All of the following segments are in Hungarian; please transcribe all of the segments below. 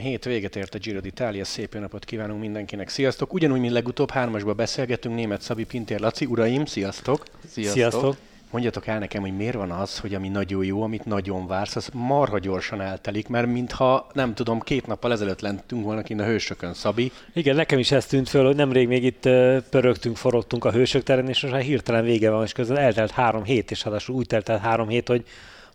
hét véget ért a Giro d'Italia, szép jó napot kívánunk mindenkinek. Sziasztok! Ugyanúgy, mint legutóbb hármasba beszélgetünk, német Szabi Pintér Laci, uraim, sziasztok! Sziasztok! sziasztok. Mondjatok el nekem, hogy miért van az, hogy ami nagyon jó, amit nagyon vársz, az marha gyorsan eltelik, mert mintha, nem tudom, két nappal ezelőtt lentünk volna kint a hősökön, Szabi. Igen, nekem is ez tűnt föl, hogy nemrég még itt pörögtünk, forogtunk a hősök terén, és most már hirtelen vége van, és közben eltelt három hét, és hát úgy telt el három hét, hogy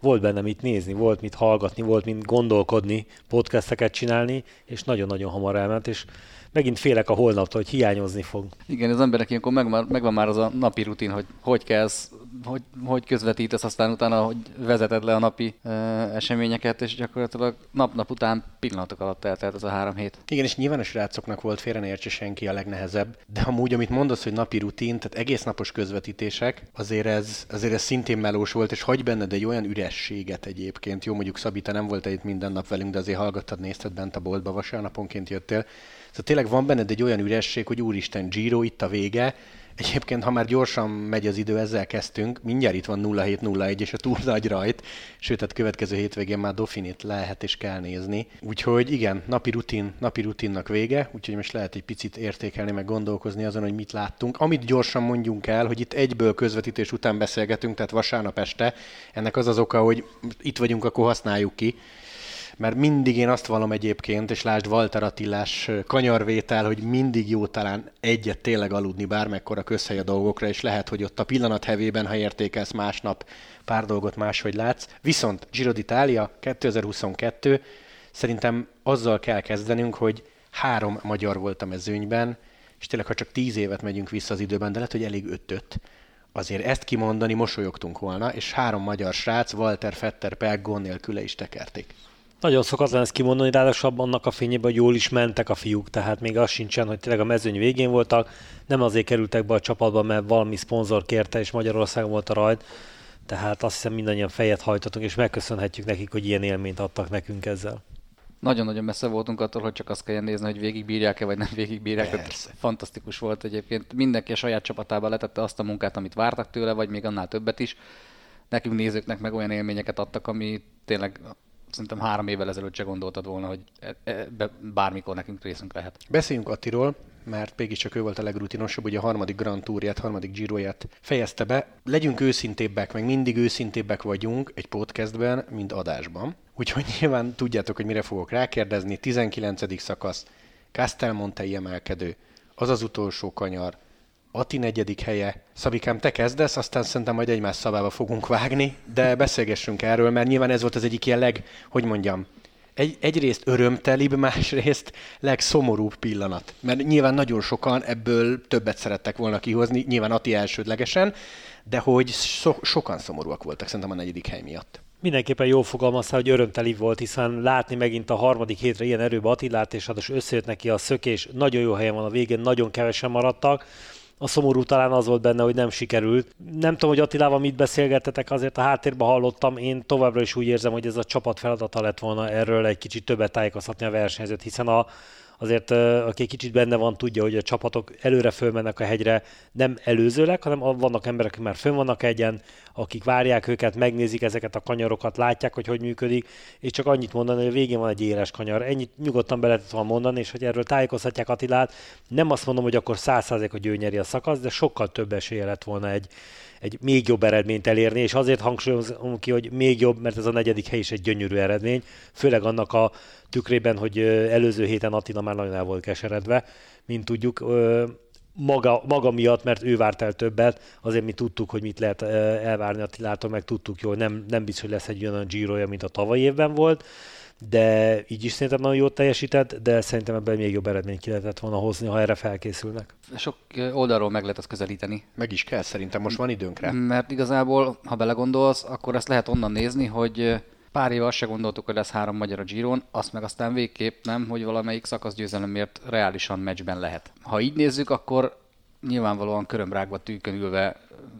volt benne mit nézni, volt mit hallgatni, volt mit gondolkodni, podcasteket csinálni, és nagyon-nagyon hamar elment, és megint félek a holnaptól, hogy hiányozni fog. Igen, az emberek ilyenkor megvan, megvan már az a napi rutin, hogy hogy kezd, hogy, hogy közvetítesz, aztán utána, hogy vezeted le a napi e, eseményeket, és gyakorlatilag nap-nap után pillanatok alatt eltelt az a három hét. Igen, és nyilván a srácoknak volt, félre ne értse senki a legnehezebb, de amúgy, amit mondasz, hogy napi rutin, tehát egész napos közvetítések, azért ez, azért ez szintén melós volt, és hagy benned egy olyan ürességet egyébként. Jó, mondjuk Szabita nem volt itt minden nap velünk, de azért hallgattad, nézted bent a boltba, vasárnaponként jöttél Szóval tényleg van benned egy olyan üresség, hogy úristen, Giro, itt a vége. Egyébként, ha már gyorsan megy az idő, ezzel kezdtünk, mindjárt itt van 0701 és a túl nagy rajt, sőt, tehát következő hétvégén már Dauphinit lehet és kell nézni. Úgyhogy igen, napi rutin, napi rutinnak vége, úgyhogy most lehet egy picit értékelni, meg gondolkozni azon, hogy mit láttunk. Amit gyorsan mondjunk el, hogy itt egyből közvetítés után beszélgetünk, tehát vasárnap este, ennek az az oka, hogy itt vagyunk, akkor használjuk ki mert mindig én azt vallom egyébként, és lásd Walter Attilás kanyarvétel, hogy mindig jó talán egyet tényleg aludni bármekkora közhely a dolgokra, és lehet, hogy ott a pillanat hevében, ha értékelsz másnap, pár dolgot máshogy látsz. Viszont Giro d'Italia 2022, szerintem azzal kell kezdenünk, hogy három magyar volt a mezőnyben, és tényleg, ha csak tíz évet megyünk vissza az időben, de lehet, hogy elég ötöt, azért ezt kimondani mosolyogtunk volna, és három magyar srác, Walter Fetter, Pelk gond nélküle is tekerték. Nagyon szokatlan ezt kimondani, ráadásul annak a fényében, hogy jól is mentek a fiúk, tehát még az sincsen, hogy tényleg a mezőny végén voltak, nem azért kerültek be a csapatba, mert valami szponzor kérte, és Magyarországon volt a rajt, tehát azt hiszem mindannyian fejet hajtottunk, és megköszönhetjük nekik, hogy ilyen élményt adtak nekünk ezzel. Nagyon-nagyon messze voltunk attól, hogy csak azt kell nézni, hogy végigbírják-e, vagy nem végigbírják. Fantasztikus volt egyébként. Mindenki a saját csapatába letette azt a munkát, amit vártak tőle, vagy még annál többet is. Nekünk nézőknek meg olyan élményeket adtak, ami tényleg szerintem három évvel ezelőtt se gondoltad volna, hogy e, ebbe bármikor nekünk részünk lehet. Beszéljünk Attiról, mert mégiscsak ő volt a legrutinosabb, ugye a harmadik Grand Tourját, harmadik Giroját fejezte be. Legyünk őszintébbek, meg mindig őszintébbek vagyunk egy podcastben, mint adásban. Úgyhogy nyilván tudjátok, hogy mire fogok rákérdezni. 19. szakasz, Castelmontei emelkedő, az az utolsó kanyar, Ati negyedik helye. Szabikám, te kezdesz, aztán szerintem majd egymás szabába fogunk vágni, de beszélgessünk erről, mert nyilván ez volt az egyik ilyen leg, hogy mondjam, egy, egyrészt örömtelibb, másrészt legszomorúbb pillanat. Mert nyilván nagyon sokan ebből többet szerettek volna kihozni, nyilván Ati elsődlegesen, de hogy so, sokan szomorúak voltak szerintem a negyedik hely miatt. Mindenképpen jól fogalmazta, hogy örömteli volt, hiszen látni megint a harmadik hétre ilyen erőbe Attilát, és hát összejött neki a szökés, nagyon jó helyen van a végén, nagyon kevesen maradtak a szomorú talán az volt benne, hogy nem sikerült. Nem tudom, hogy Attilával mit beszélgettetek, azért a háttérben hallottam, én továbbra is úgy érzem, hogy ez a csapat feladata lett volna erről egy kicsit többet tájékoztatni a versenyzőt, hiszen a, azért aki kicsit benne van, tudja, hogy a csapatok előre fölmennek a hegyre, nem előzőleg, hanem vannak emberek, akik már fönn vannak egyen, akik várják őket, megnézik ezeket a kanyarokat, látják, hogy hogy működik, és csak annyit mondani, hogy a végén van egy éles kanyar. Ennyit nyugodtan be lehetett volna mondani, és hogy erről tájékoztatják Attilát. Nem azt mondom, hogy akkor száz hogy ő nyeri a szakasz, de sokkal több esélye lett volna egy, egy még jobb eredményt elérni, és azért hangsúlyozom ki, hogy még jobb, mert ez a negyedik hely is egy gyönyörű eredmény, főleg annak a tükrében, hogy előző héten Attila már nagyon el volt keseredve, mint tudjuk, maga, maga miatt, mert ő várt el többet, azért mi tudtuk, hogy mit lehet elvárni Attilától, meg tudtuk jól, nem, nem biztos, hogy lesz egy olyan Giroja, mint a tavalyi évben volt, de így is szerintem nagyon jót teljesített, de szerintem ebben még jobb eredményt ki lehetett volna hozni, ha erre felkészülnek. Sok oldalról meg lehet azt közelíteni. Meg is kell, szerintem most van időnk rá. Mert igazából, ha belegondolsz, akkor ezt lehet onnan nézni, hogy pár éve azt se gondoltuk, hogy lesz három magyar a Giron, azt meg aztán végképp nem, hogy valamelyik szakaszgyőzelemért reálisan meccsben lehet. Ha így nézzük, akkor nyilvánvalóan körömrágva tűkön ülve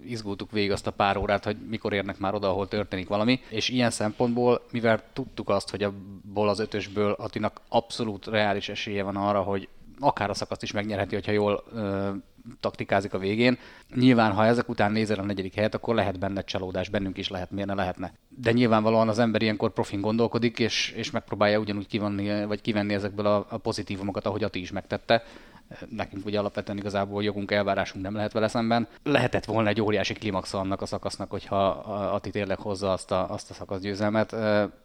izgultuk végig azt a pár órát, hogy mikor érnek már oda, ahol történik valami, és ilyen szempontból, mivel tudtuk azt, hogy abból az ötösből Atinak abszolút reális esélye van arra, hogy akár a szakaszt is megnyerheti, hogyha jól ö, taktikázik a végén. Nyilván, ha ezek után nézel a negyedik helyet, akkor lehet benne csalódás, bennünk is lehet, miért ne lehetne. De nyilvánvalóan az ember ilyenkor profin gondolkodik, és, és megpróbálja ugyanúgy kivenni, vagy kivenni ezekből a, a pozitívumokat, ahogy Ati is megtette nekünk ugye alapvetően igazából jogunk, elvárásunk nem lehet vele szemben. Lehetett volna egy óriási klimax annak a szakasznak, hogyha Ati tényleg hozza azt a, azt a szakaszgyőzelmet,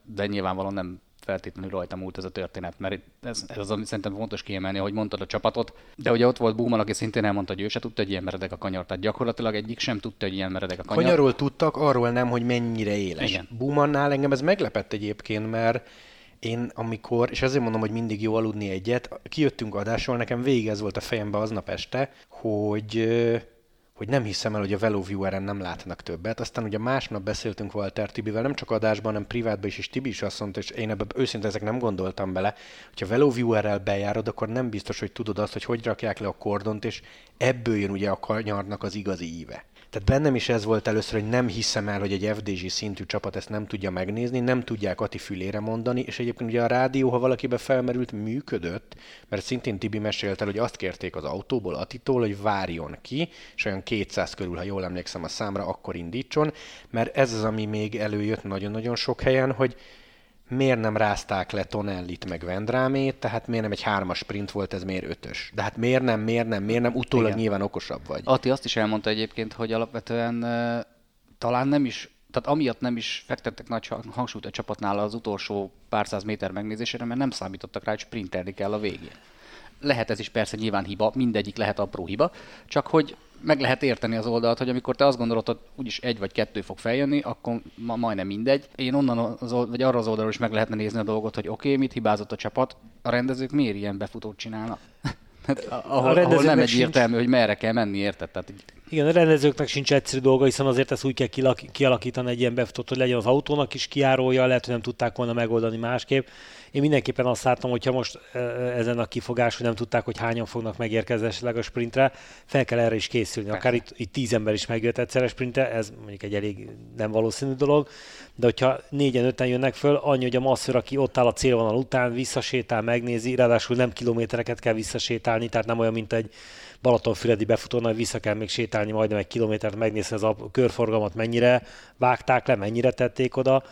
de nyilvánvalóan nem feltétlenül rajta múlt ez a történet, mert ez, ez az, amit szerintem fontos kiemelni, hogy mondtad a csapatot, de ugye ott volt Búman, aki szintén elmondta, hogy ő se tudta, hogy ilyen meredek a kanyar, tehát gyakorlatilag egyik sem tudta, hogy ilyen meredek a kanyar. Kanyarról tudtak, arról nem, hogy mennyire éles. Igen. Búmannál engem ez meglepett egyébként, mert én amikor, és ezért mondom, hogy mindig jó aludni egyet, kijöttünk adásról, nekem végig ez volt a fejembe aznap este, hogy hogy nem hiszem el, hogy a VeloViewer-en nem látnak többet. Aztán ugye másnap beszéltünk Walter Tibivel, nem csak adásban, hanem privátban is, és Tibi is azt mondta, és én ebben őszintén ezek nem gondoltam bele, hogyha VeloViewer-rel bejárod, akkor nem biztos, hogy tudod azt, hogy hogy rakják le a kordont, és ebből jön ugye a kanyarnak az igazi íve. Tehát bennem is ez volt először, hogy nem hiszem el, hogy egy FDG szintű csapat ezt nem tudja megnézni, nem tudják Ati fülére mondani, és egyébként ugye a rádió, ha valakibe felmerült, működött, mert szintén Tibi mesélte, hogy azt kérték az autóból Atitól, hogy várjon ki, és olyan 200 körül, ha jól emlékszem a számra, akkor indítson, mert ez az, ami még előjött nagyon-nagyon sok helyen, hogy miért nem rázták le Tonellit meg Vendrámét, tehát miért nem egy hármas sprint volt, ez miért ötös. De hát miért nem, miért nem, miért nem, utólag Igen. nyilván okosabb vagy. Ati azt is elmondta egyébként, hogy alapvetően uh, talán nem is, tehát amiatt nem is fektettek nagy hangsúlyt a csapatnál az utolsó pár száz méter megnézésére, mert nem számítottak rá, hogy sprintelni kell a végén. Lehet ez is persze nyilván hiba, mindegyik lehet apró hiba, csak hogy meg lehet érteni az oldalt, hogy amikor te azt gondolod, hogy úgyis egy vagy kettő fog feljönni, akkor ma majdnem mindegy. Én onnan az old, vagy arra az oldalról is meg lehetne nézni a dolgot, hogy oké, okay, mit hibázott a csapat, a rendezők miért ilyen befutót csinálnak? Hát, ahol, a ahol nem egyértelmű, hogy merre kell menni, érted? Tehát, igen, a rendezőknek sincs egyszerű dolga, hiszen azért ezt úgy kell kialakítani egy ilyen befutót, hogy legyen az autónak is kiárója, lehet, hogy nem tudták volna megoldani másképp. Én mindenképpen azt látom, hogyha most e, e, ezen a kifogás, hogy nem tudták, hogy hányan fognak megérkezni esetleg a sprintre, fel kell erre is készülni. Akár itt, itt tíz ember is megjött egyszerre sprintre, ez mondjuk egy elég nem valószínű dolog, de hogyha négyen, öten jönnek föl, annyi, hogy a masször, aki ott áll a célvonal után, visszasétál, megnézi, ráadásul nem kilométereket kell visszasétálni, tehát nem olyan, mint egy Balatonfüredi befutónál vissza kell még sétálni majdnem egy kilométert, megnézni az a körforgalmat mennyire vágták le, mennyire tették oda,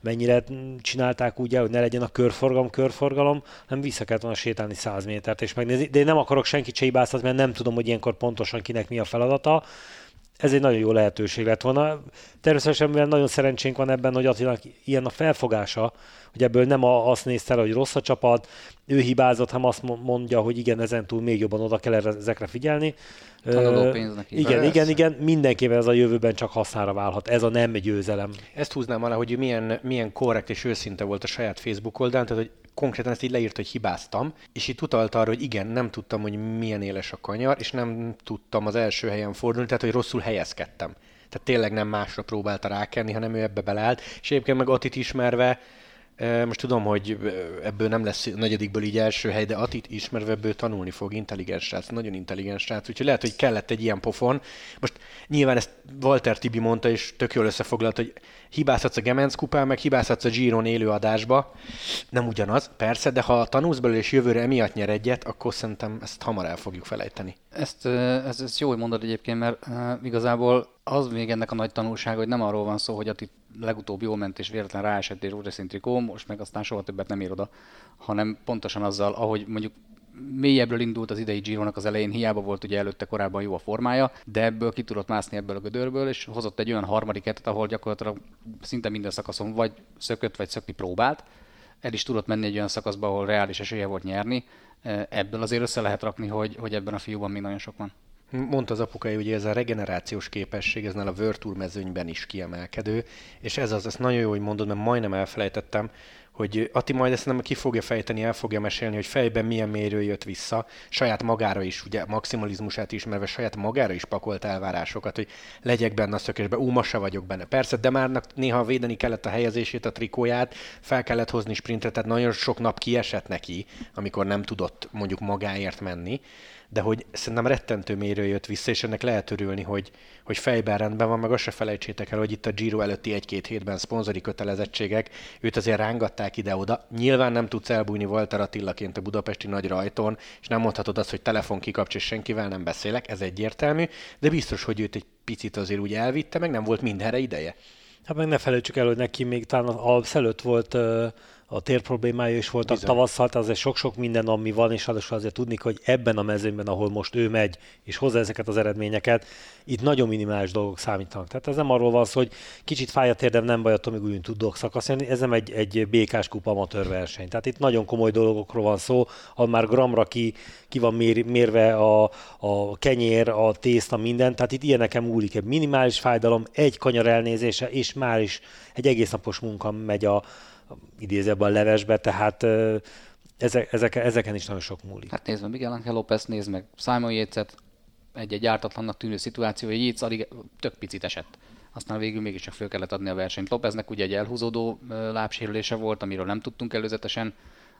mennyire csinálták úgy, hogy ne legyen a körforgalom, körforgalom, hanem vissza kellett volna sétálni 100 métert és megnézni. De én nem akarok senkit se hibáztatni, mert nem tudom, hogy ilyenkor pontosan kinek mi a feladata. Ez egy nagyon jó lehetőség lett volna. Természetesen mivel nagyon szerencsénk van ebben, hogy Attilának ilyen a felfogása, hogy ebből nem azt nézte el, hogy rossz a csapat, ő hibázott, hanem azt mondja, hogy igen, ezentúl még jobban oda kell ezekre figyelni. Tanuló pénznek Igen, igen, igen, igen, mindenképpen ez a jövőben csak hasznára válhat. Ez a nem győzelem. Ezt húznám alá, hogy milyen, milyen korrekt és őszinte volt a saját Facebook oldalán, tehát hogy konkrétan ezt így leírt, hogy hibáztam, és itt utalt arra, hogy igen, nem tudtam, hogy milyen éles a kanyar, és nem tudtam az első helyen fordulni, tehát hogy rosszul helyezkedtem. Tehát tényleg nem másra próbálta rákenni, hanem ő ebbe beleállt. És egyébként meg Atit ismerve, most tudom, hogy ebből nem lesz negyedikből így első hely, de Atit ismerve ebből tanulni fog, intelligens srác, nagyon intelligens srác, úgyhogy lehet, hogy kellett egy ilyen pofon. Most nyilván ezt Walter Tibi mondta, és tök jól összefoglalt, hogy hibázhatsz a Gemenc kupán, meg hibázhatsz a Giron élőadásba. Nem ugyanaz, persze, de ha tanulsz belőle és jövőre emiatt nyer egyet, akkor szerintem ezt hamar el fogjuk felejteni. Ezt, ez, jó, hogy mondod egyébként, mert igazából az még ennek a nagy tanulság, hogy nem arról van szó, hogy a legutóbb jól ment és véletlen ráesett egy rózsaszín trikó, most meg aztán soha többet nem ér oda, hanem pontosan azzal, ahogy mondjuk mélyebbről indult az idei Gironak az elején, hiába volt ugye előtte korábban jó a formája, de ebből ki tudott mászni ebből a gödörből, és hozott egy olyan harmadik hetet, ahol gyakorlatilag szinte minden szakaszon vagy szökött, vagy szökni próbált. El is tudott menni egy olyan szakaszba, ahol reális esélye volt nyerni. Ebből azért össze lehet rakni, hogy, hogy ebben a fiúban még nagyon sok van. Mondta az apukai, hogy ez a regenerációs képesség, ez a Virtual mezőnyben is kiemelkedő, és ez az, ezt nagyon jó, hogy mondod, mert majdnem elfelejtettem, hogy Ati majd ezt nem ki fogja fejteni, el fogja mesélni, hogy fejben milyen mérő jött vissza, saját magára is, ugye maximalizmusát ismerve, saját magára is pakolt elvárásokat, hogy legyek benne a szökésbe, ú, vagyok benne. Persze, de már néha védeni kellett a helyezését, a trikóját, fel kellett hozni sprintre, tehát nagyon sok nap kiesett neki, amikor nem tudott mondjuk magáért menni de hogy szerintem rettentő mérő jött vissza, és ennek lehet örülni, hogy, hogy fejben rendben van, meg azt se felejtsétek el, hogy itt a Giro előtti egy-két hétben szponzori kötelezettségek őt azért nyomtatták ide-oda. Nyilván nem tudsz elbújni Walter Attilaként a budapesti nagy rajton, és nem mondhatod azt, hogy telefon kikapcs, és senkivel nem beszélek, ez egyértelmű, de biztos, hogy őt egy picit azért úgy elvitte, meg nem volt mindenre ideje. Hát meg ne felejtsük el, hogy neki még talán a előtt volt a tér problémája is voltak Bizony. tavasszal, tehát azért sok-sok minden, ami van, és ráadásul azért tudni, hogy ebben a mezőnyben, ahol most ő megy, és hozza ezeket az eredményeket, itt nagyon minimális dolgok számítanak. Tehát ez nem arról van szó, hogy kicsit fáj a térdem, nem baj, attól még úgy tudok szakaszolni, ez nem egy, egy békás kupa amatőr verseny. Tehát itt nagyon komoly dolgokról van szó, ahol már gramra ki, ki van mér, mérve a, a kenyér, a tészta, minden, tehát itt ilyeneken múlik egy minimális fájdalom, egy kanyar elnézése, és már is egy egész napos munka megy a, idézőben a levesbe, tehát ezek, ezek, ezeken is nagyon sok múlik. Hát nézd meg Miguel Angel López, nézd meg Simon Yates-et, egy-egy ártatlannak tűnő szituáció, hogy Yates alig tök picit esett. Aztán végül mégiscsak föl kellett adni a versenyt. Lopeznek ugye egy elhúzódó lábsérülése volt, amiről nem tudtunk előzetesen,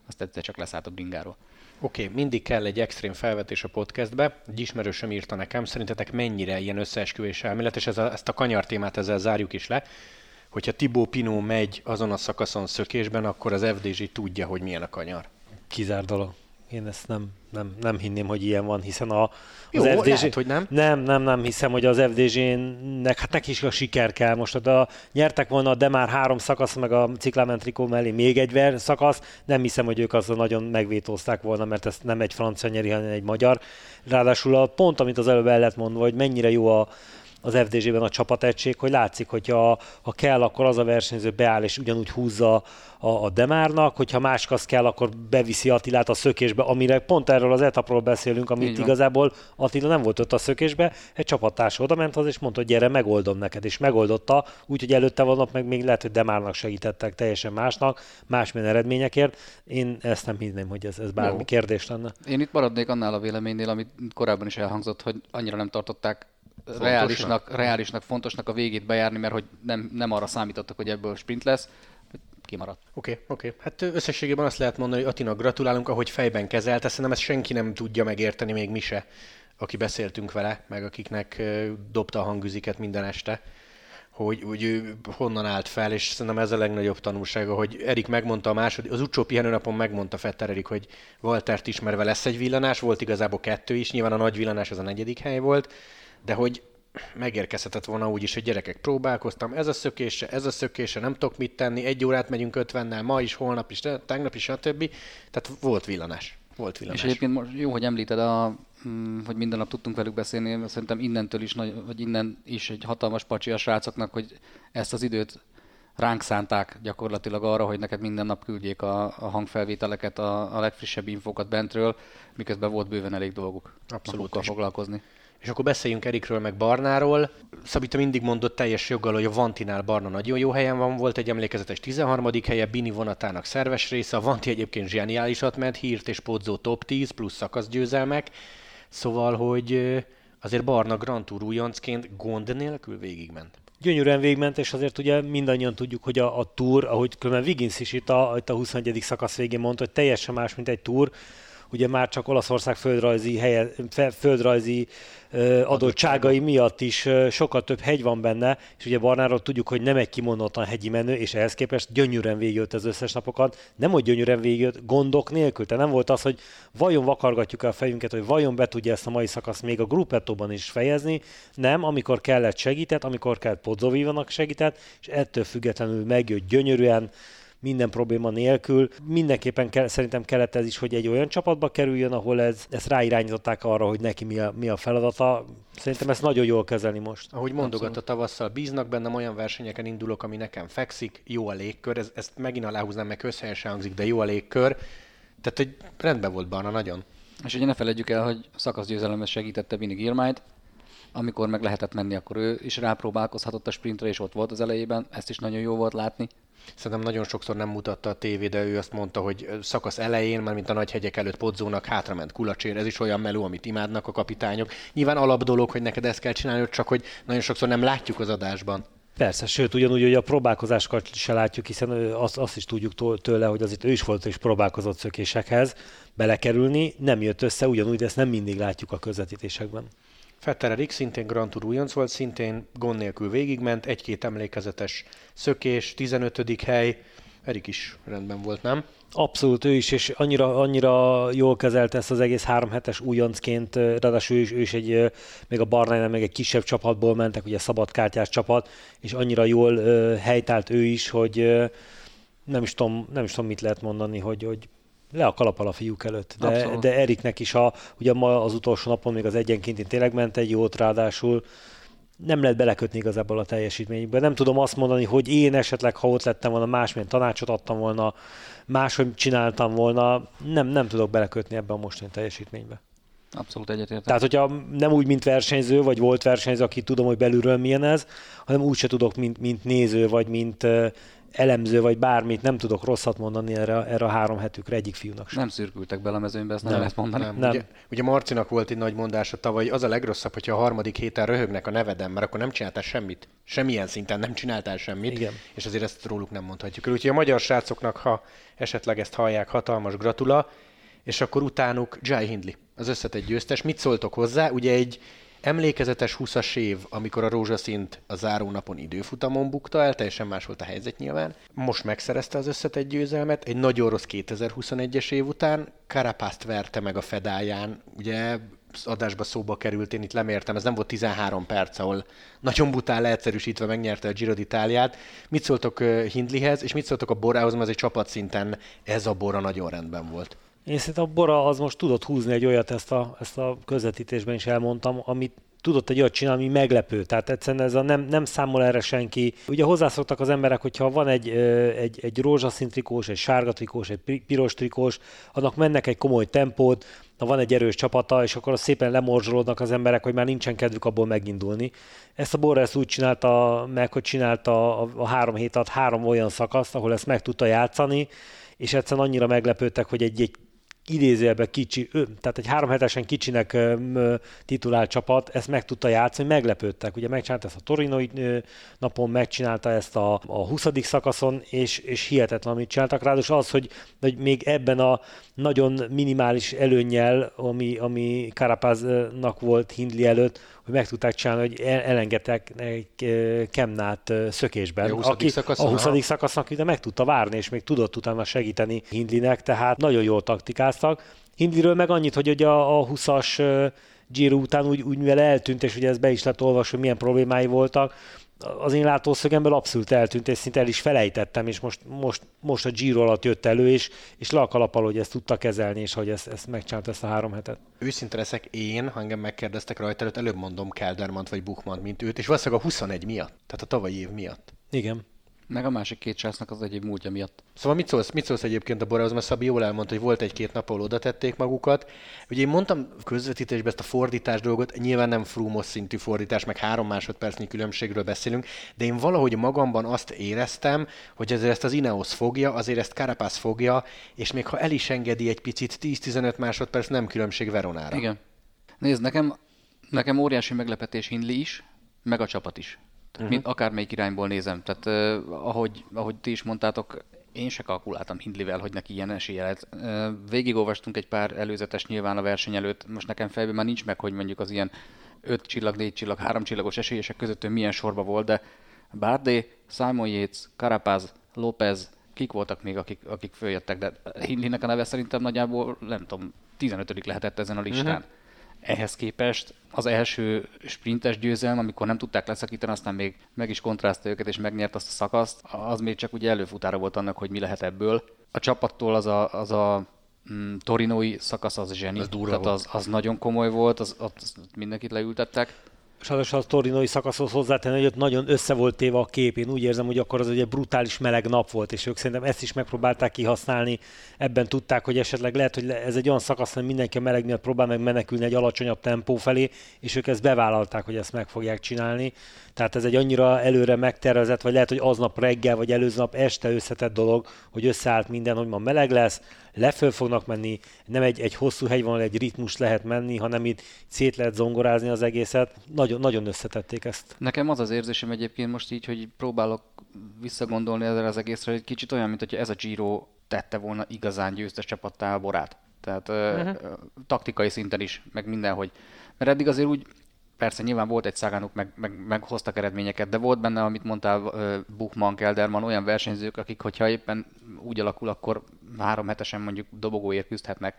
azt egyszer csak leszállt a bringáról. Oké, okay, mindig kell egy extrém felvetés a podcastbe. Egy ismerősöm írta nekem, szerintetek mennyire ilyen összeesküvés elmélet, és ez a, ezt a kanyar témát ezzel zárjuk is le hogyha Tibó Pinó megy azon a szakaszon szökésben, akkor az FDZ tudja, hogy milyen a kanyar. Kizár dolog. Én ezt nem, nem, nem hinném, hogy ilyen van, hiszen a, az Jó, FDZ... lehet, hogy nem. Nem, nem, nem hiszem, hogy az FDZ-nek, hát neki is a siker kell. Most a, nyertek volna, de már három szakasz, meg a ciklamentrikó mellé még egy ver szakasz, nem hiszem, hogy ők azt nagyon megvétózták volna, mert ezt nem egy francia nyeri, hanem egy magyar. Ráadásul a pont, amit az előbb el lett mondva, hogy mennyire jó a, az FDZ-ben a csapategység, hogy látszik, hogy ha, ha kell, akkor az a versenyző beáll és ugyanúgy húzza a, a Demárnak, hogyha máskasz kell, akkor beviszi Attilát a szökésbe, amire pont erről az etapról beszélünk, amit igazából Attila nem volt ott a szökésbe, egy csapattárs oda ment az, és mondta, hogy gyere, megoldom neked, és megoldotta, úgyhogy előtte vannak meg még lehet, hogy Demárnak segítettek teljesen másnak, másmilyen eredményekért. Én ezt nem hinném, hogy ez, ez bármi Jó. kérdés lenne. Én itt maradnék annál a véleménynél, amit korábban is elhangzott, hogy annyira nem tartották reálisnak, reálisnak, fontosnak a végét bejárni, mert hogy nem, nem arra számítottak, hogy ebből sprint lesz, kimaradt. Oké, okay, oké. Okay. Hát összességében azt lehet mondani, hogy Atinak gratulálunk, ahogy fejben kezelte, szerintem ezt senki nem tudja megérteni, még mi se, aki beszéltünk vele, meg akiknek dobta a hangüziket minden este hogy, hogy ő honnan állt fel, és szerintem ez a legnagyobb tanulsága, hogy Erik megmondta a második, az utcsó pihenőnapon megmondta Fetter Erik, hogy Waltert ismerve lesz egy villanás, volt igazából kettő is, nyilván a nagy villanás az a negyedik hely volt, de hogy megérkezhetett volna úgy is, hogy gyerekek, próbálkoztam, ez a szökése, ez a szökése, nem tudok mit tenni, egy órát megyünk ötvennel, ma is, holnap is, tegnap is, stb. Tehát volt villanás. Volt villanás. És egyébként most jó, hogy említed, a, mm, hogy minden nap tudtunk velük beszélni, szerintem innentől is, nagy, vagy innen is egy hatalmas pacsi a srácoknak, hogy ezt az időt ránk szánták gyakorlatilag arra, hogy neked minden nap küldjék a, a hangfelvételeket, a, a legfrissebb infókat bentről, miközben volt bőven elég dolguk Abszolút. foglalkozni. És akkor beszéljünk Erikről meg Barnáról. Szabita mindig mondott teljes joggal, hogy a Vantinál Barna nagyon jó helyen van, volt egy emlékezetes 13. helye, Bini vonatának szerves része, a Vanti egyébként zseniálisat ment, hírt és podzó top 10 plusz szakaszgyőzelmek. Szóval, hogy azért Barna Grand Tour újoncként gond nélkül végigment gyönyörűen végment, és azért ugye mindannyian tudjuk, hogy a, a túr, ahogy különben Wiggins is itt a, itt a 21. szakasz végén mondta, hogy teljesen más, mint egy túr, ugye már csak Olaszország földrajzi, helye, földrajzi adottságai miatt is sokkal több hegy van benne, és ugye Barnáról tudjuk, hogy nem egy kimondottan hegyi menő, és ehhez képest gyönyörűen végigjött az összes napokat, nem hogy gyönyörűen végigjött, gondok nélkül. Tehát nem volt az, hogy vajon vakargatjuk el a fejünket, hogy vajon be tudja ezt a mai szakaszt még a gruppettóban is fejezni, nem, amikor kellett segített, amikor kellett Podzovívanak segített, és ettől függetlenül megjött gyönyörűen, minden probléma nélkül. Mindenképpen kell, szerintem kellett ez is, hogy egy olyan csapatba kerüljön, ahol ez, ezt ráirányították arra, hogy neki mi a, mi a feladata. Szerintem ezt nagyon jól kezelni most. Ahogy mondogatta tavasszal, bíznak bennem, olyan versenyeken indulok, ami nekem fekszik, jó a légkör, ez, ezt megint aláhúznám, meg közhelyesen hangzik, de jó a légkör. Tehát, hogy rendben volt Barna nagyon. És ugye ne felejtjük el, hogy szakaszgyőzelemhez segítette Vini Girmájt, amikor meg lehetett menni, akkor ő is rápróbálkozhatott a sprintre, és ott volt az elejében, ezt is nagyon jó volt látni. Szerintem nagyon sokszor nem mutatta a tévé, de ő azt mondta, hogy szakasz elején, már mint a nagy hegyek előtt podzónak, hátrament kulacsér, ez is olyan meló, amit imádnak a kapitányok. Nyilván alap dolog, hogy neked ezt kell csinálni, csak hogy nagyon sokszor nem látjuk az adásban. Persze, sőt, ugyanúgy, hogy a próbálkozásokat se látjuk, hiszen azt, azt is tudjuk tőle, hogy az itt ő is volt és próbálkozott szökésekhez belekerülni, nem jött össze, ugyanúgy, de ezt nem mindig látjuk a közvetítésekben. Fetter Erik szintén Grand Tour újonc volt, szintén gond nélkül végigment, egy-két emlékezetes szökés, 15. hely, Erik is rendben volt, nem? Abszolút ő is, és annyira, annyira jól kezelte ezt az egész három hetes újoncként, ráadásul ő is, ő is egy, még a barnánál meg egy kisebb csapatból mentek, ugye szabadkártyás csapat, és annyira jól helytált ő is, hogy nem is tudom, nem is tudom mit lehet mondani, hogy, hogy le a kalapal a fiúk előtt. De, de Eriknek is a, ugye ma az utolsó napon még az egyenként tényleg ment egy jót, ráadásul nem lehet belekötni igazából a teljesítménybe. Nem tudom azt mondani, hogy én esetleg, ha ott lettem volna, másmilyen tanácsot adtam volna, máshogy csináltam volna, nem, nem tudok belekötni ebbe a mostani teljesítménybe. Abszolút egyetértek. Tehát, hogyha nem úgy, mint versenyző, vagy volt versenyző, aki tudom, hogy belülről milyen ez, hanem úgy se tudok, mint, mint néző, vagy mint elemző, vagy bármit, nem tudok rosszat mondani erre, erre a három hetükre egyik fiúnak sem. Nem szürkültek bele a mezőnybe, ezt nem, nem lehet mondani. Nem. nem. Ugye, ugye, Marcinak volt egy nagy mondása tavaly, az a legrosszabb, hogyha a harmadik héten röhögnek a nevedem, mert akkor nem csináltál semmit. Semmilyen szinten nem csináltál semmit, Igen. és azért ezt róluk nem mondhatjuk. Úgyhogy a magyar srácoknak, ha esetleg ezt hallják, hatalmas gratula, és akkor utánuk Jai Hindley, az összetett győztes. Mit szóltok hozzá? Ugye egy Emlékezetes 20-as év, amikor a rózsaszint a záró napon időfutamon bukta el, teljesen más volt a helyzet nyilván. Most megszerezte az összetett győzelmet, egy nagyon rossz 2021-es év után, Karapászt verte meg a fedáján, ugye adásba szóba került, én itt lemértem, ez nem volt 13 perc, ahol nagyon bután leegyszerűsítve megnyerte a Giro d'Italiát. Mit szóltok Hindlihez, és mit szóltok a Borához, mert ez egy csapatszinten ez a Bora nagyon rendben volt. Én szerintem a Bora az most tudott húzni egy olyat, ezt a, ezt a közvetítésben is elmondtam, amit tudott egy olyat csinálni, ami meglepő. Tehát egyszerűen ez a nem, nem számol erre senki. Ugye hozzászoktak az emberek, hogyha van egy, egy, egy rózsaszín trikós, egy sárga trikós, egy piros trikós, annak mennek egy komoly tempót, na van egy erős csapata, és akkor szépen lemorzsolódnak az emberek, hogy már nincsen kedvük abból megindulni. Ezt a Borra ezt úgy csinálta meg, hogy csinálta a, a három hét alatt három olyan szakaszt, ahol ezt meg tudta játszani, és egyszerűen annyira meglepődtek, hogy egy, egy idézőjelben kicsi, tehát egy három hetesen kicsinek titulált csapat ezt meg tudta játszani, meglepődtek. Ugye megcsinálta ezt a Torinoi napon, megcsinálta ezt a, a 20. szakaszon, és, és hihetetlen, amit csináltak. Ráadásul az, hogy, hogy még ebben a nagyon minimális előnnyel, ami, ami Karapáznak volt Hindli előtt, hogy meg tudták csinálni, hogy elengedtek Kemnát szökésben. A 20. Aki szakaszon, a 20. szakasznak de meg tudta várni, és még tudott utána segíteni Hindlinek, tehát nagyon jól taktikáztak. Hindliről meg annyit, hogy ugye a, a 20-as Giro után úgy, úgy mivel eltűnt, és ugye ez be is lett olvasva, hogy milyen problémái voltak, az én látószögemből abszolút eltűnt, és szinte el is felejtettem, és most, most, most a Giro alatt jött elő, és, és le a kalappal, hogy ezt tudta kezelni, és hogy ezt, ezt megcsinált ezt a három hetet. Őszinte leszek én, ha engem megkérdeztek rajta előtt, előbb mondom Keldermant vagy Buchmant, mint őt, és valószínűleg a 21 miatt, tehát a tavalyi év miatt. Igen. Meg a másik két srácnak az egyéb múltja miatt. Szóval mit szólsz, mit szólsz egyébként a Borához, mert Szabi jól elmondta, hogy volt egy-két nap, ahol oda tették magukat. Ugye én mondtam közvetítésben ezt a fordítás dolgot, nyilván nem frumos szintű fordítás, meg három másodpercnyi különbségről beszélünk, de én valahogy magamban azt éreztem, hogy ezért ezt az Ineos fogja, azért ezt Carapaz fogja, és még ha el is engedi egy picit, 10-15 másodperc nem különbség Veronára. Igen. Nézd, nekem, nekem óriási meglepetés Hindli is, meg a csapat is. Uh-huh. Mind, akármelyik irányból nézem. Tehát uh, ahogy, ahogy ti is mondtátok, én se kalkuláltam Hindlivel, hogy neki ilyen esélye lehet. Végigolvastunk egy pár előzetes nyilván a verseny előtt, most nekem fejben már nincs meg, hogy mondjuk az ilyen 5 csillag, 4 csillag, 3 csillagos esélyesek között milyen sorba volt, de Bardé, Simon Yates, Carapaz, López, kik voltak még, akik, akik följöttek, de Hindlinek a neve szerintem nagyjából, nem tudom, 15 lehetett ezen a listán. Uh-huh. Ehhez képest az első sprintes győzelem, amikor nem tudták leszakítani, aztán még meg is kontrasztálta őket, és megnyert azt a szakaszt, az még csak ugye előfutára volt annak, hogy mi lehet ebből. A csapattól az a, az a mm, torinói szakasz az zseni, az, tehát az, az, nagyon komoly volt, az, az mindenkit leültettek sajnos a torinoi szakaszhoz hozzátenni, hogy ott nagyon össze volt téve a kép. Én úgy érzem, hogy akkor az egy brutális meleg nap volt, és ők szerintem ezt is megpróbálták kihasználni. Ebben tudták, hogy esetleg lehet, hogy ez egy olyan szakasz, hogy mindenki a meleg miatt próbál meg menekülni egy alacsonyabb tempó felé, és ők ezt bevállalták, hogy ezt meg fogják csinálni. Tehát ez egy annyira előre megtervezett, vagy lehet, hogy aznap reggel, vagy előző nap este összetett dolog, hogy összeállt minden, hogy ma meleg lesz, leföl fognak menni, nem egy, egy hosszú hegy van, egy ritmus lehet menni, hanem itt szét lehet zongorázni az egészet. Nagyon, nagyon összetették ezt. Nekem az az érzésem egyébként most így, hogy próbálok visszagondolni ezzel az egészre, hogy kicsit olyan, mint hogy ez a Giro tette volna igazán győztes csapattá a borát. Tehát uh-huh. ö, taktikai szinten is, meg mindenhogy. Mert eddig azért úgy persze nyilván volt egy szágánuk, meg, meg, meg, hoztak eredményeket, de volt benne, amit mondtál, Buchmann, Kelderman, olyan versenyzők, akik, hogyha éppen úgy alakul, akkor három hetesen mondjuk dobogóért küzdhetnek.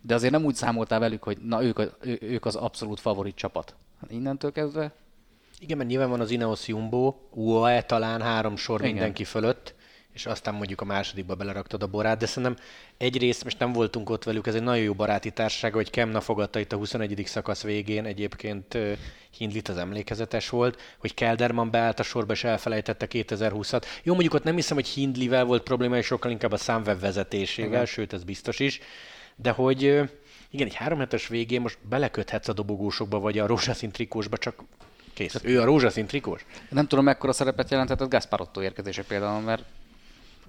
De azért nem úgy számoltál velük, hogy na ők, ők az abszolút favorit csapat. Innentől kezdve igen, mert nyilván van az Ineos Jumbo, UAE talán három sor Igen. mindenki fölött, és aztán mondjuk a másodikba beleraktad a borát, de szerintem egyrészt, most nem voltunk ott velük, ez egy nagyon jó baráti társaság, hogy Kemna fogadta itt a 21. szakasz végén, egyébként Hindlit az emlékezetes volt, hogy Kelderman beállt a sorba és elfelejtette 2020-at. Jó, mondjuk ott nem hiszem, hogy Hindlivel volt probléma, és sokkal inkább a számvev vezetésével, Igen. sőt, ez biztos is, de hogy igen, egy három hetes végén most beleköthetsz a dobogósokba, vagy a rózsaszín trikósba, csak Kész. Tehát ő a rózsaszín trikós? Nem tudom, mekkora szerepet jelentett Gasparotto érkezése például, mert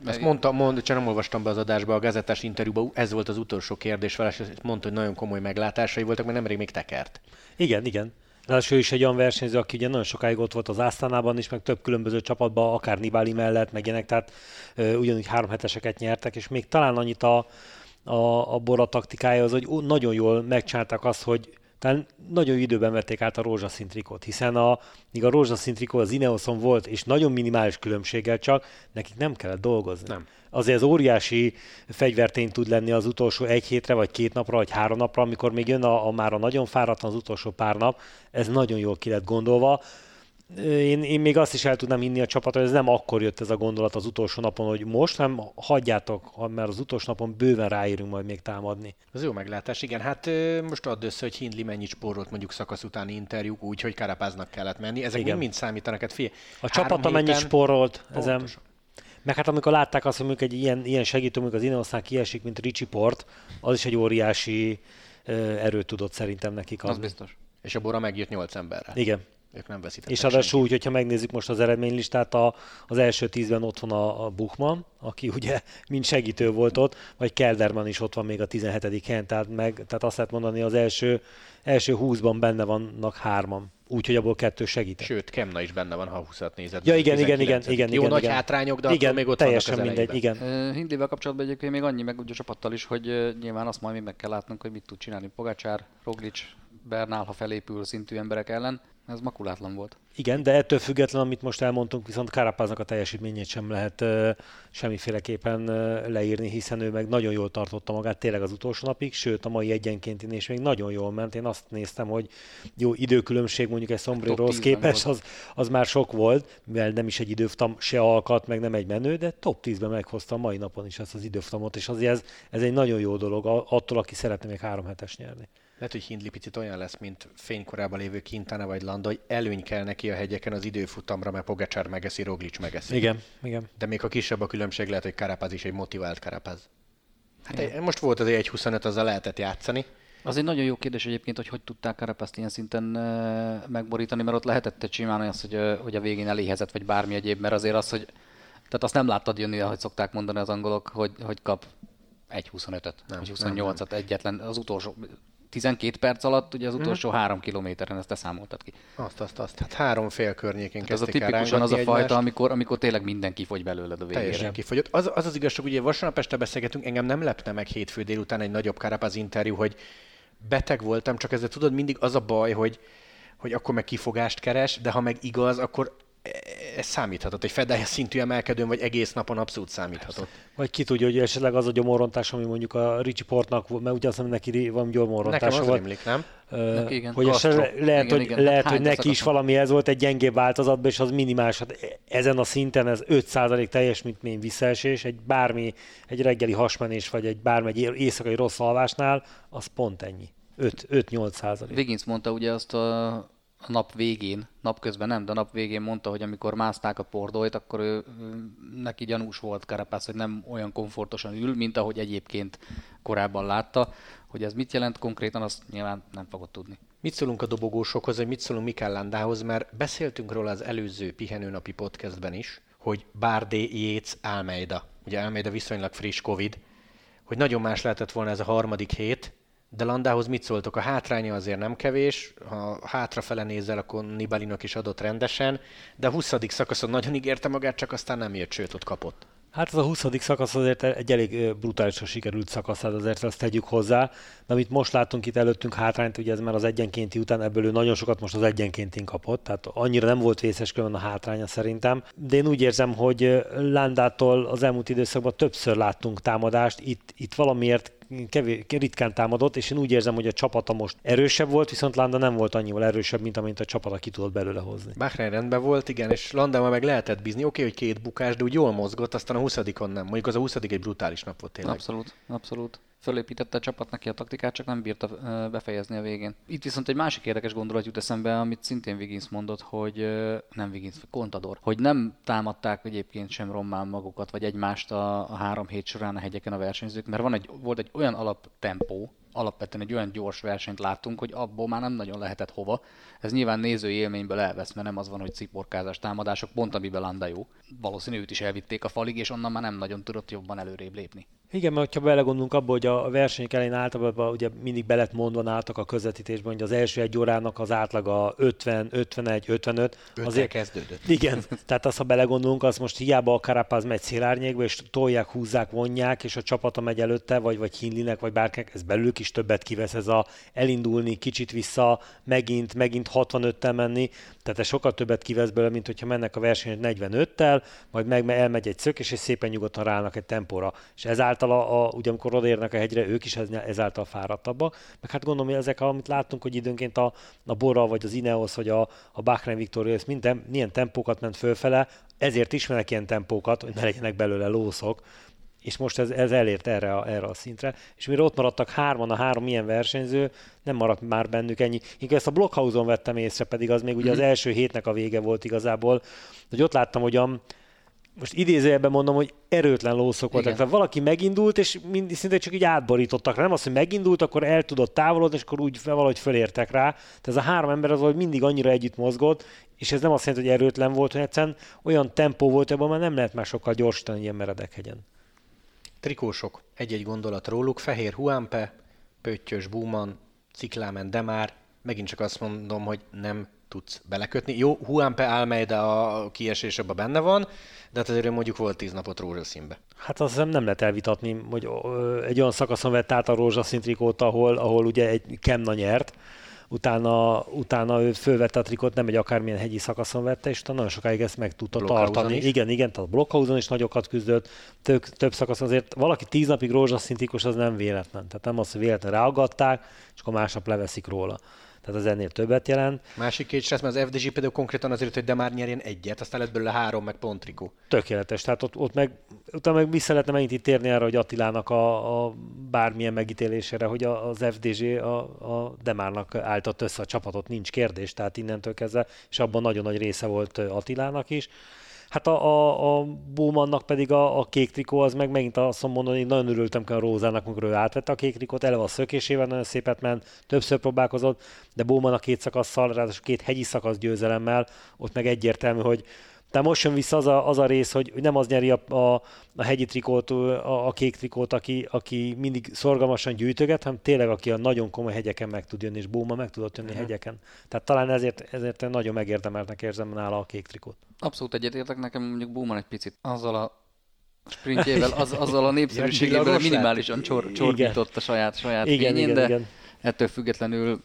ezt mondta, mond, csak nem olvastam be az adásba, a gazettás interjúban, ez volt az utolsó kérdés vele, és mondta, hogy nagyon komoly meglátásai voltak, mert nemrég még tekert. Igen, igen. Ráadásul is egy olyan versenyző, aki ugye nagyon sokáig ott volt az Ásztánában is, meg több különböző csapatban, akár Nibali mellett, meg ilyenek, tehát ö, ugyanúgy három heteseket nyertek, és még talán annyit a, a, a Bora taktikája az, hogy nagyon jól megcsinálták azt, hogy talán nagyon időben vették át a rózsaszín trikot, hiszen a, míg a rózsaszín trikó az Ineoson volt, és nagyon minimális különbséggel csak, nekik nem kellett dolgozni. Nem. Azért az óriási fegyvertény tud lenni az utolsó egy hétre, vagy két napra, vagy három napra, amikor még jön a, a már a nagyon fáradtan az utolsó pár nap, ez nagyon jól ki lett gondolva én, én még azt is el tudnám hinni a csapat, hogy ez nem akkor jött ez a gondolat az utolsó napon, hogy most, nem hagyjátok, mert az utolsó napon bőven ráérünk majd még támadni. Ez jó meglátás, igen. Hát most add össze, hogy Hindli mennyit spórolt mondjuk szakasz utáni interjúk úgy, hogy Karapáznak kellett menni. Ezek igen. mind számítanak. Hát fie, a csapat mennyit spórolt ezen. Meg hát amikor látták azt, hogy mondjuk egy ilyen, ilyen segítő, mondjuk az Ineosznál kiesik, mint Ricsi Port, az is egy óriási erőt tudott szerintem nekik adni. Az biztos. És a Bora megjött nyolc emberrel. Igen. Ők nem veszítettek És ráadásul úgy, hogyha megnézzük most az eredménylistát, a, az első tízben ott van a, a Buchmann, aki ugye mind segítő volt ott, vagy Kelderman is ott van még a 17. helyen, tehát, meg, tehát azt lehet mondani, az első, első 20-ban benne vannak hárman. Úgyhogy abból kettő segít. Sőt, Kemna is benne van, ha 20-at nézed. Ja, igen, igen, igen, igen. Jó igen, nagy igen. hátrányok, de igen, még ott teljesen vannak mindegy, igen. Uh, Hindivel kapcsolatban egyébként még annyi, meg ugye a csapattal is, hogy uh, nyilván azt majd mi meg kell látnunk, hogy mit tud csinálni Pogacsár, Roglic, Bernál, ha felépül szintű emberek ellen. Ez makulátlan volt. Igen, de ettől független, amit most elmondtunk, viszont Karapáznak a teljesítményét sem lehet uh, semmiféleképpen uh, leírni, hiszen ő meg nagyon jól tartotta magát tényleg az utolsó napig, sőt a mai egyenként és még nagyon jól ment. Én azt néztem, hogy jó időkülönbség mondjuk egy Sombrerohoz képest, az, az már sok volt, mivel nem is egy időftam se alkat, meg nem egy menő, de top 10-ben meghozta a mai napon is ezt az időftamot, és azért ez, ez egy nagyon jó dolog attól, aki szeretne még három hetes nyerni. Lehet, hogy Hindley picit olyan lesz, mint fénykorában lévő Quintana vagy Landa, hogy előny kell neki a hegyeken az időfutamra, mert Pogacsár megeszi, Roglic megeszi. Igen, igen. De még a kisebb a különbség, lehet, hogy Karapaz is egy motivált Karapaz. Hát igen. most volt azért egy 25, azzal lehetett játszani. Az egy nagyon jó kérdés egyébként, hogy hogy tudták Karapazt ilyen szinten megborítani, mert ott lehetett csinálni azt, hogy, hogy a végén eléhezett, vagy bármi egyéb, mert azért az, hogy tehát azt nem láttad jönni, ahogy szokták mondani az angolok, hogy, hogy kap egy 25-öt, vagy 28-at egyetlen, az utolsó, 12 perc alatt, ugye az mhm. utolsó hmm. három kilométeren, ezt te számoltad ki. Azt, azt, azt. Hát három fél környékén Ez a tipikusan az a fajta, amikor, amikor tényleg minden kifogy belőled a végére. Teljesen kifogyott. Az, az az igazság, ugye vasárnap este beszélgetünk, engem nem lepne meg hétfő délután egy nagyobb Karapaz interjú, hogy beteg voltam, csak ezzel tudod, mindig az a baj, hogy, hogy akkor meg kifogást keres, de ha meg igaz, akkor ez számíthatott. Egy fedelje szintű emelkedőn, vagy egész napon abszolút számíthatott. Vagy ki tudja, hogy esetleg az a gyomorrontás, ami mondjuk a Ricsi Portnak, mert ugye azt hiszem neki van gyomorrontása. Nekem az volt. Rémlik, nem? Igen, hogy esetleg, lehet, igen, hogy, igen. lehet, hát hogy neki is valami ez volt egy gyengébb változatban, és az minimális. Hát ezen a szinten ez 5% teljesítmény visszaesés, egy bármi, egy reggeli hasmenés, vagy egy bármi egy éjszakai rossz alvásnál, az pont ennyi. 5-8 százalék. Wiggins mondta ugye azt a a nap végén, napközben nem, de a nap végén mondta, hogy amikor mászták a pordóit, akkor ő, neki gyanús volt Karapász, hogy nem olyan komfortosan ül, mint ahogy egyébként korábban látta. Hogy ez mit jelent konkrétan, azt nyilván nem fogod tudni. Mit szólunk a dobogósokhoz, vagy mit szólunk Mikkel Landához, mert beszéltünk róla az előző pihenőnapi podcastben is, hogy Bárdé, Jéz, Almeida. Ugye Almeida viszonylag friss Covid, hogy nagyon más lehetett volna ez a harmadik hét, de Landához mit szóltok? A hátránya azért nem kevés, ha hátrafele nézel, akkor Nibalinak is adott rendesen, de a 20. szakaszon nagyon ígérte magát, csak aztán nem ért, sőt, ott kapott. Hát az a 20. szakasz azért egy elég brutálisan sikerült szakasz, hát azért ezt tegyük hozzá. De amit most látunk itt előttünk hátrányt, ugye ez már az egyenkénti után, ebből ő nagyon sokat most az egyenkéntin kapott, tehát annyira nem volt vészes külön a hátránya szerintem. De én úgy érzem, hogy Landától az elmúlt időszakban többször láttunk támadást, itt, itt valamiért kevés, ritkán támadott, és én úgy érzem, hogy a csapata most erősebb volt, viszont Landa nem volt annyival erősebb, mint amint a csapata ki tudott belőle hozni. Bahrein rendben volt, igen, és Landa meg lehetett bízni. Oké, hogy két bukás, de úgy jól mozgott, aztán a 20-on nem. Mondjuk az a 20 egy brutális nap volt tényleg. Abszolút, abszolút fölépítette a csapat neki a taktikát, csak nem bírta befejezni a végén. Itt viszont egy másik érdekes gondolat jut eszembe, amit szintén Wiggins mondott, hogy nem Wiggins, Contador, hogy nem támadták egyébként sem rommán magukat, vagy egymást a, a három hét során a hegyeken a versenyzők, mert van egy, volt egy olyan alaptempó, alapvetően egy olyan gyors versenyt láttunk, hogy abból már nem nagyon lehetett hova. Ez nyilván nézői élményből elvesz, mert nem az van, hogy ciporkázás támadások, pont amiben Landa jó. Valószínű őt is elvitték a falig, és onnan már nem nagyon tudott jobban előrébb lépni. Igen, mert ha belegondolunk abba, hogy a versenyek elején általában ugye mindig belet mondva álltak a közvetítésben, hogy az első egy órának az átlaga 50, 51, 55. Azért kezdődött. Igen, tehát azt, ha belegondolunk, az most hiába a Karapáz megy szélárnyékba, és tolják, húzzák, vonják, és a csapata megy előtte, vagy, vagy Hinlinek, vagy bárkinek, ez belőlük is többet kivesz, ez a elindulni, kicsit vissza, megint, megint 65-tel menni, tehát ez sokkal többet kivesz belőle, mint hogyha mennek a versenyt 45-tel, majd meg elmegy egy szök, és szépen nyugodtan rállnak egy tempóra. És ezáltal, a, a, ugye amikor odaérnek a hegyre, ők is ezáltal fáradtabbak. Meg hát gondolom, hogy ezek, amit láttunk, hogy időnként a, a Bora, vagy az Ineos, vagy a, a Bahrain ez minden, milyen tempókat ment fölfele, ezért ismernek ilyen tempókat, hogy ne legyenek belőle lószok, és most ez, ez elért erre a, erre a szintre, és mire ott maradtak hárman, a három ilyen versenyző, nem maradt már bennük ennyi. Inkább ezt a Blockhouse-on vettem észre, pedig az még ugye az mhm. első hétnek a vége volt igazából, hogy ott láttam, hogy a, most idézőjelben mondom, hogy erőtlen lószok voltak. Tehát valaki megindult, és mind, szinte csak így átborítottak. Nem az, hogy megindult, akkor el tudott távolodni, és akkor úgy valahogy fölértek rá. Tehát ez a három ember az, hogy mindig annyira együtt mozgott, és ez nem azt jelenti, hogy erőtlen volt, hogy egyszerűen olyan tempó volt, hogy már nem lehet már sokkal gyorsítani ilyen meredek hegyen. Trikósok, egy-egy gondolat róluk, Fehér Huampe, Pöttyös Búman, Ciklámen Demár, megint csak azt mondom, hogy nem tudsz belekötni. Jó, Huampe Almeida a kiesésebben benne van, de hát azért mondjuk volt tíz napot rózsaszínbe. Hát azt nem lehet elvitatni, hogy egy olyan szakaszon vett át a rózsaszín trikót, ahol, ahol ugye egy Kemna nyert, utána, utána ő fölvette a trikot, nem egy akármilyen hegyi szakaszon vette, és utána nagyon sokáig ezt meg tudta tartani. Is. Igen, igen, tehát Blockhausen is nagyokat küzdött, több, több szakaszon azért valaki tíz napig rózsaszintikus, az nem véletlen. Tehát nem az, hogy véletlen ráaggatták, és akkor másnap leveszik róla tehát az ennél többet jelent. Másik két srác, mert az FDG például konkrétan azért, hogy Demár nyerjen egyet, aztán lett belőle három, meg pontrikó. Tökéletes, tehát ott, ott meg, utána meg vissza lehetne megint itt térni arra, hogy Attilának a, a bármilyen megítélésére, hogy a, az FDG a, a Demárnak állított össze a csapatot, nincs kérdés, tehát innentől kezdve, és abban nagyon nagy része volt Attilának is. Hát a, a, a Bowmannak pedig a, a kék trikó, az meg megint azt mondom, hogy nagyon örültem a Rózának, amikor ő átvette a kék trikót, eleve a szökésével nagyon szépet ment, többször próbálkozott, de Bowman a két szakasszal, ráadásul két hegyi szakasz győzelemmel, ott meg egyértelmű, hogy de most jön vissza az a, az a rész, hogy nem az nyeri a, a, a hegyi trikót, a, a kék trikót, aki, aki mindig szorgalmasan gyűjtöget, hanem tényleg aki a nagyon komoly hegyeken meg tud jönni, és Bóma meg tudott jönni uh-huh. hegyeken. Tehát talán ezért, ezért nagyon megérdemeltnek érzem nála a kék trikót. Abszolút egyetértek, nekem mondjuk Bóman egy picit azzal a sprintjével, az, azzal a népszerűségével minimálisan csor, csorbított a saját, saját igen, fényén, igen, de igen. ettől függetlenül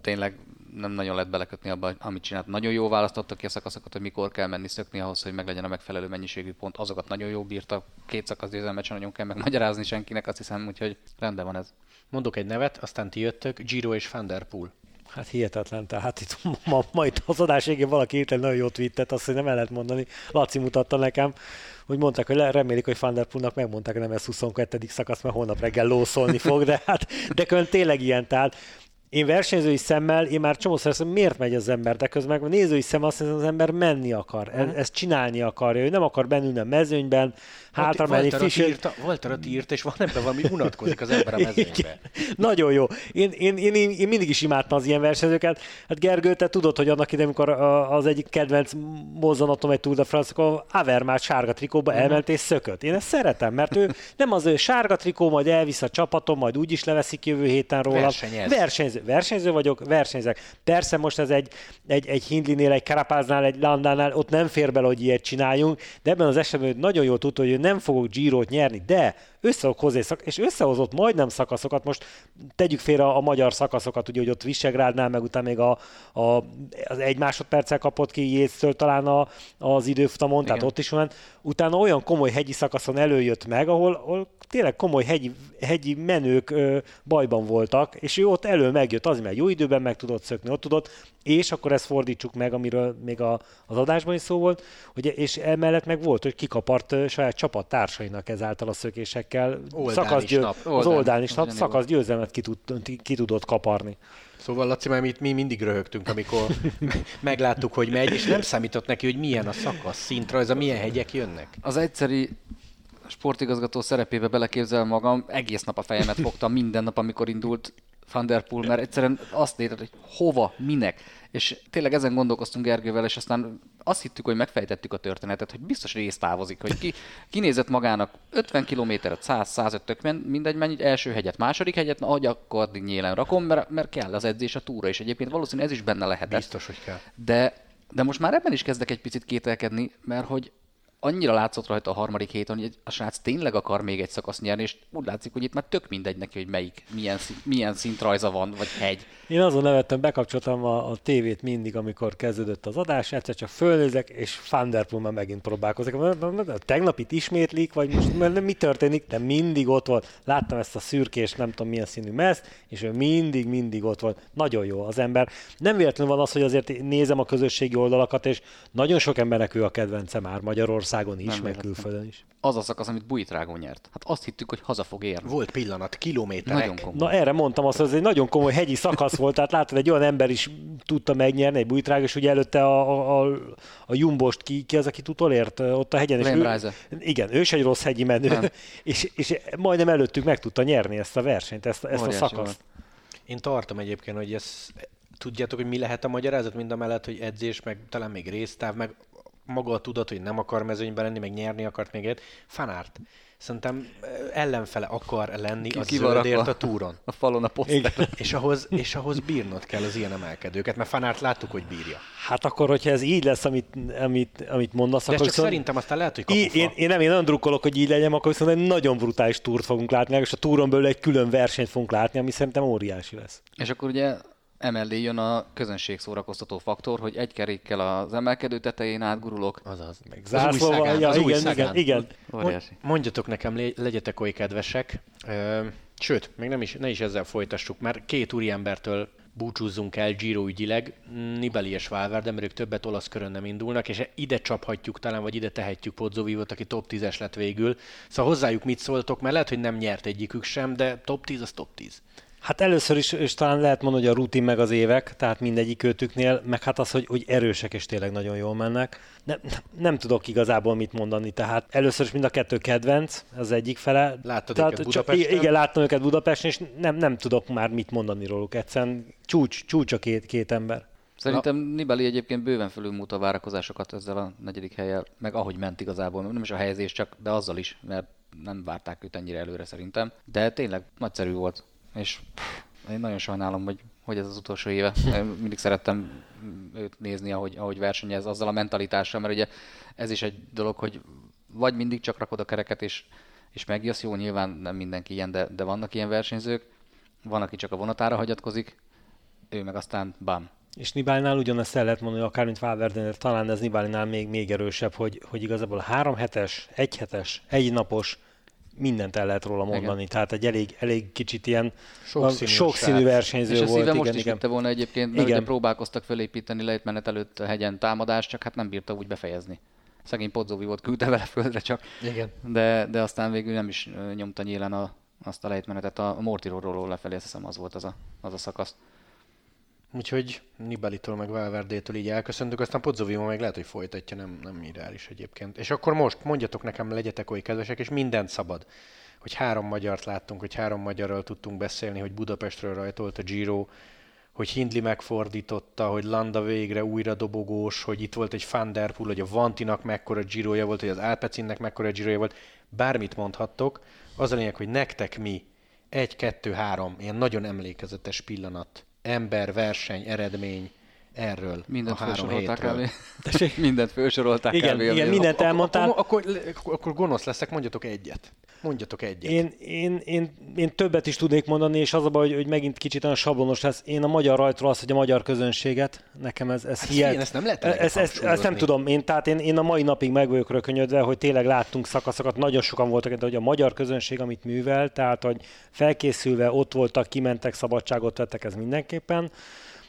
tényleg nem nagyon lehet belekötni abba, amit csinált. Nagyon jó választottak ki a szakaszokat, hogy mikor kell menni szökni ahhoz, hogy meglegyen a megfelelő mennyiségű pont. Azokat nagyon jó bírta. Két szakasz győzelmet sem nagyon kell megmagyarázni senkinek, azt hiszem, úgyhogy rendben van ez. Mondok egy nevet, aztán ti jöttök, Giro és Van Der Poel. Hát hihetetlen, tehát itt ma, ma itt az adás végén valaki írt egy nagyon jó tweetet, azt, hogy nem el lehet mondani. Laci mutatta nekem, hogy mondták, hogy remélik, hogy Van der megmondták, hogy nem ez 22. szakasz, mert holnap reggel lószolni fog, de hát de külön tényleg ilyen, tehát én versenyzői szemmel, én már csomószor azt miért megy az ember, de közben meg nézői szemmel azt mondja, az ember menni akar, e- ezt csinálni akarja, ő nem akar bennülni a mezőnyben, hátra menni. Fischer... Walterat írt, és van ebben valami unatkozik az ember a mezőnyben. Nagyon jó. Én, én, én, én, én, mindig is imádtam az ilyen versenyzőket. Hát Gergő, te tudod, hogy annak idején, amikor az egyik kedvenc mozzanatom egy Tour de France, akkor Avermaet sárga trikóba uh-huh. elment és szökött. Én ezt szeretem, mert ő nem az ő sárga trikó, majd elvisz a csapatom, majd úgy is leveszik jövő héten róla. Versenyez. Versenyző versenyző, versenyző vagyok, versenyzek. Persze most ez egy, egy, egy Hindlinél, egy Karapáznál, egy Landánál, ott nem fér bele, hogy ilyet csináljunk, de ebben az esetben nagyon jól tudta, hogy ő nem fogok Girot nyerni, de összehok hozzá, és összehozott majdnem szakaszokat, most tegyük félre a, a magyar szakaszokat, ugye, hogy ott Visegrádnál, meg utána még a, a, az egy másodperccel kapott ki Jéztől talán a, az időfutamon, Igen. tehát ott is van. Utána olyan komoly hegyi szakaszon előjött meg, ahol, ahol tényleg komoly hegyi, hegyi menők ö, bajban voltak, és ő ott elő megjött, az, mert jó időben meg tudott szökni, ott tudott, és akkor ezt fordítsuk meg, amiről még a, az adásban is szó volt, hogy, és emellett meg volt, hogy kikapart saját csapattársainak ezáltal a szökésekkel. Oldán is nap. Az oldán is nap, szakasz győzelmet ki, tud, ki tudott kaparni. Szóval Laci, mert mi, mi mindig röhögtünk, amikor megláttuk, hogy megy, és nem számított neki, hogy milyen a szakasz, szintrajza, milyen hegyek jönnek. Az egyszeri sportigazgató szerepébe beleképzel magam, egész nap a fejemet fogtam minden nap, amikor indult Van Der Poel, mert egyszerűen azt nézett, hogy hova, minek. És tényleg ezen gondolkoztunk Gergővel, és aztán azt hittük, hogy megfejtettük a történetet, hogy biztos részt távozik, hogy ki, kinézett magának 50 kilométeret, 100-105 tök, mindegy, mennyi első hegyet, második hegyet, na, hogy akkor addig nyélen rakom, mert, mert kell az edzés a túra, és egyébként valószínűleg ez is benne lehet. Biztos, hogy kell. De, de most már ebben is kezdek egy picit kételkedni, mert hogy annyira látszott rajta a harmadik héten, hogy a srác tényleg akar még egy szakasz nyerni, és úgy látszik, hogy itt már tök mindegy neki, hogy melyik, milyen, szint, milyen szintrajza van, vagy hegy. Én azon nevettem, bekapcsoltam a, a tévét mindig, amikor kezdődött az adás, egyszer csak fölnézek, és Thunderpool már megint próbálkozik. Tegnap itt ismétlik, vagy most mi történik, de mindig ott volt. Láttam ezt a szürkés, nem tudom milyen színű meszt, és ő mindig, mindig ott volt. Nagyon jó az ember. Nem véletlenül van az, hogy azért nézem a közösségi oldalakat, és nagyon sok embernek ő a kedvence már Magyarországon Magyarországon is, nem meg külföldön is. Az a szakasz, amit Bujtrágon nyert. Hát azt hittük, hogy haza fog érni. Volt pillanat, kilométerek. Nagyon komoly. Na erre mondtam azt, hogy ez egy nagyon komoly hegyi szakasz volt, tehát látod, egy olyan ember is tudta megnyerni, egy Bujtrág, és ugye előtte a, a, a Jumbost ki, ki az, aki utolért ott a hegyen. És ő, igen, ő is egy rossz hegyi menő, és, és majdnem előttük meg tudta nyerni ezt a versenyt, ezt, ezt a szakaszt. Én tartom egyébként, hogy ez tudjátok, hogy mi lehet a magyarázat, mind a mellett, hogy edzés, meg talán még résztáv, meg maga a tudat, hogy nem akar mezőnyben lenni, meg nyerni akart még egy, fanárt. Szerintem ellenfele akar lenni Ki, a zöldért a túron. A falon a poszter. És ahhoz, és ahhoz bírnod kell az ilyen emelkedőket, mert fanárt láttuk, hogy bírja. Hát akkor, hogyha ez így lesz, amit, amit, amit mondasz, De akkor csak viszont... szerintem aztán lehet, hogy kapufa. Én, én, nem, én nagyon drukkolok, hogy így legyen, akkor viszont egy nagyon brutális túrt fogunk látni, és a túron belül egy külön versenyt fogunk látni, ami szerintem óriási lesz. És akkor ugye emellé jön a közönség szórakoztató faktor, hogy egy kerékkel az emelkedő tetején átgurulok. Azaz. Meg zászlóval, az új ja, igen, igen, igen, igen. Mondjatok nekem, legyetek oly kedvesek. Sőt, még nem is, ne is ezzel folytassuk, mert két úriembertől búcsúzzunk el Giro ügyileg, Nibali és Valverde, mert ők többet olasz körön nem indulnak, és ide csaphatjuk talán, vagy ide tehetjük Pozzovivot, aki top 10-es lett végül. Szóval hozzájuk mit szóltok, mert lehet, hogy nem nyert egyikük sem, de top 10 az top 10. Hát először is, és talán lehet mondani, hogy a rutin meg az évek, tehát mindegyik őtüknél, meg hát az, hogy, hogy erősek és tényleg nagyon jól mennek. Nem, nem tudok igazából mit mondani, tehát először is mind a kettő kedvenc, az egyik fele. Láttad tehát, őket Budapesten? Igen, láttam őket Budapesten, és nem, nem tudok már mit mondani róluk. Egyszerűen csúcs, csúcs a két, két ember. Szerintem Na. Nibali egyébként bőven fölülmúlt a várakozásokat ezzel a negyedik helyel, meg ahogy ment igazából, nem is a helyezés csak, de azzal is, mert nem várták őt ennyire előre szerintem. De tényleg nagyszerű volt és pff, én nagyon sajnálom, hogy, hogy ez az utolsó éve. Mindig szerettem őt nézni, ahogy, ahogy versenyez azzal a mentalitással, mert ugye ez is egy dolog, hogy vagy mindig csak rakod a kereket, és, és megjössz, jó, nyilván nem mindenki ilyen, de, de vannak ilyen versenyzők, van, aki csak a vonatára hagyatkozik, ő meg aztán bám. És Nibálinál ugyanezt el lehet mondani, akár mint Valverde, talán ez Nibálinál még, még erősebb, hogy, hogy igazából három hetes, egy hetes, egy napos mindent el lehet róla mondani. Igen. Tehát egy elég, elég kicsit ilyen sokszínű, sokszínű versenyző és volt. És most igen, is volna egyébként, mert igen. ugye próbálkoztak felépíteni lejtmenet előtt a hegyen támadást, csak hát nem bírta úgy befejezni. Szegény Podzovi volt, küldte vele földre csak. Igen. De, de aztán végül nem is nyomta nyílen a, azt a lejtmenetet. A Mortirorról lefelé, azt hiszem az volt az a, az a szakasz. Úgyhogy Nibalitól meg Valverdétől így elköszöntük, aztán Pozzovimo meg lehet, hogy folytatja, nem, nem ideális egyébként. És akkor most mondjatok nekem, legyetek oly kedvesek, és mindent szabad. Hogy három magyart láttunk, hogy három magyarral tudtunk beszélni, hogy Budapestről rajtolt a Giro, hogy Hindley megfordította, hogy Landa végre újra dobogós, hogy itt volt egy Van Der Poel, hogy a Vantinak mekkora Giroja volt, hogy az Alpecinnek mekkora Giroja volt. Bármit mondhattok, az a lényeg, hogy nektek mi egy, kettő, három ilyen nagyon emlékezetes pillanat ember, verseny, eredmény, erről Mindent a három felsorolták hétről. Mindent felsorolták Igen, kb. igen, mindent elmondtál. Akkor, akkor, akkor, akkor gonosz leszek, mondjatok egyet. Mondjatok egyet. Én, én, én, én többet is tudnék mondani, és az a baj, hogy, hogy megint kicsit olyan sablonos lesz. Én a magyar rajtról azt, hogy a magyar közönséget, nekem ez, ez Hát hihet. figyelj, ezt nem lehet ezt, ezt, ezt, nem tudom, én, tehát én, én a mai napig meg vagyok rökönyödve, hogy tényleg láttunk szakaszokat, nagyon sokan voltak, de hogy a magyar közönség, amit művel, tehát hogy felkészülve ott voltak, kimentek, szabadságot vettek, ez mindenképpen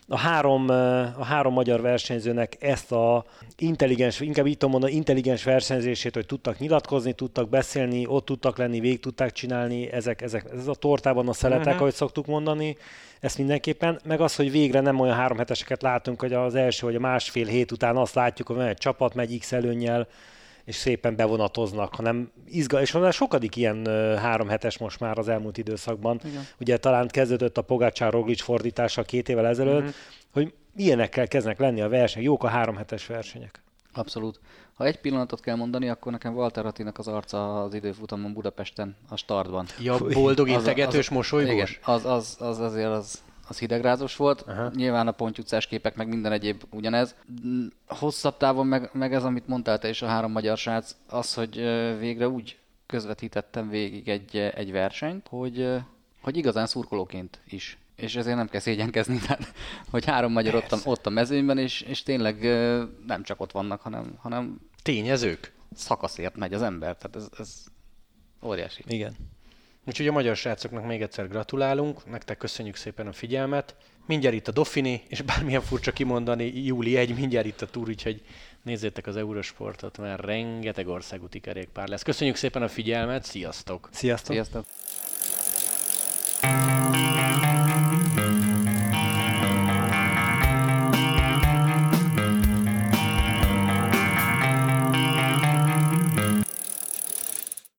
a három, a három magyar versenyzőnek ezt a intelligens, inkább így tudom mondani, intelligens versenyzését, hogy tudtak nyilatkozni, tudtak beszélni, ott tudtak lenni, végig tudták csinálni, ezek, ezek, ez a tortában a szeletek, uh-huh. ahogy szoktuk mondani, ezt mindenképpen, meg az, hogy végre nem olyan három heteseket látunk, hogy az első vagy a másfél hét után azt látjuk, hogy egy csapat, megy X előnnyel, és szépen bevonatoznak, hanem izgal, és már sokadik ilyen három hetes most már az elmúlt időszakban. Igen. Ugye talán kezdődött a Pogácsár Roglic fordítása két évvel ezelőtt, mm-hmm. hogy ilyenekkel kezdnek lenni a verseny, jók a három hetes versenyek. Abszolút. Ha egy pillanatot kell mondani, akkor nekem Walter Attinak az arca az időfutamon Budapesten, a startban. Ja, boldog, integetős, mosolygós? Igen, az, az, az azért az, az hidegrázós volt. Aha. Nyilván a pontyutcás képek, meg minden egyéb ugyanez. Hosszabb távon meg, meg ez, amit mondtál te is, a három magyar srác, az, hogy végre úgy közvetítettem végig egy, egy versenyt, hogy, hogy igazán szurkolóként is. És ezért nem kell szégyenkezni, tehát, hogy három magyar ott a, ott a mezőnyben, és, és tényleg nem csak ott vannak, hanem, hanem Tényezők. szakaszért megy az ember. Tehát ez, ez óriási. Igen. Úgyhogy a magyar srácoknak még egyszer gratulálunk, nektek köszönjük szépen a figyelmet. Mindjárt itt a Dauphine, és bármilyen furcsa kimondani, júli 1, mindjárt itt a túr, úgyhogy nézzétek az Eurosportot, mert rengeteg országúti kerékpár lesz. Köszönjük szépen a figyelmet, sziasztok! Sziasztok! Sziasztok!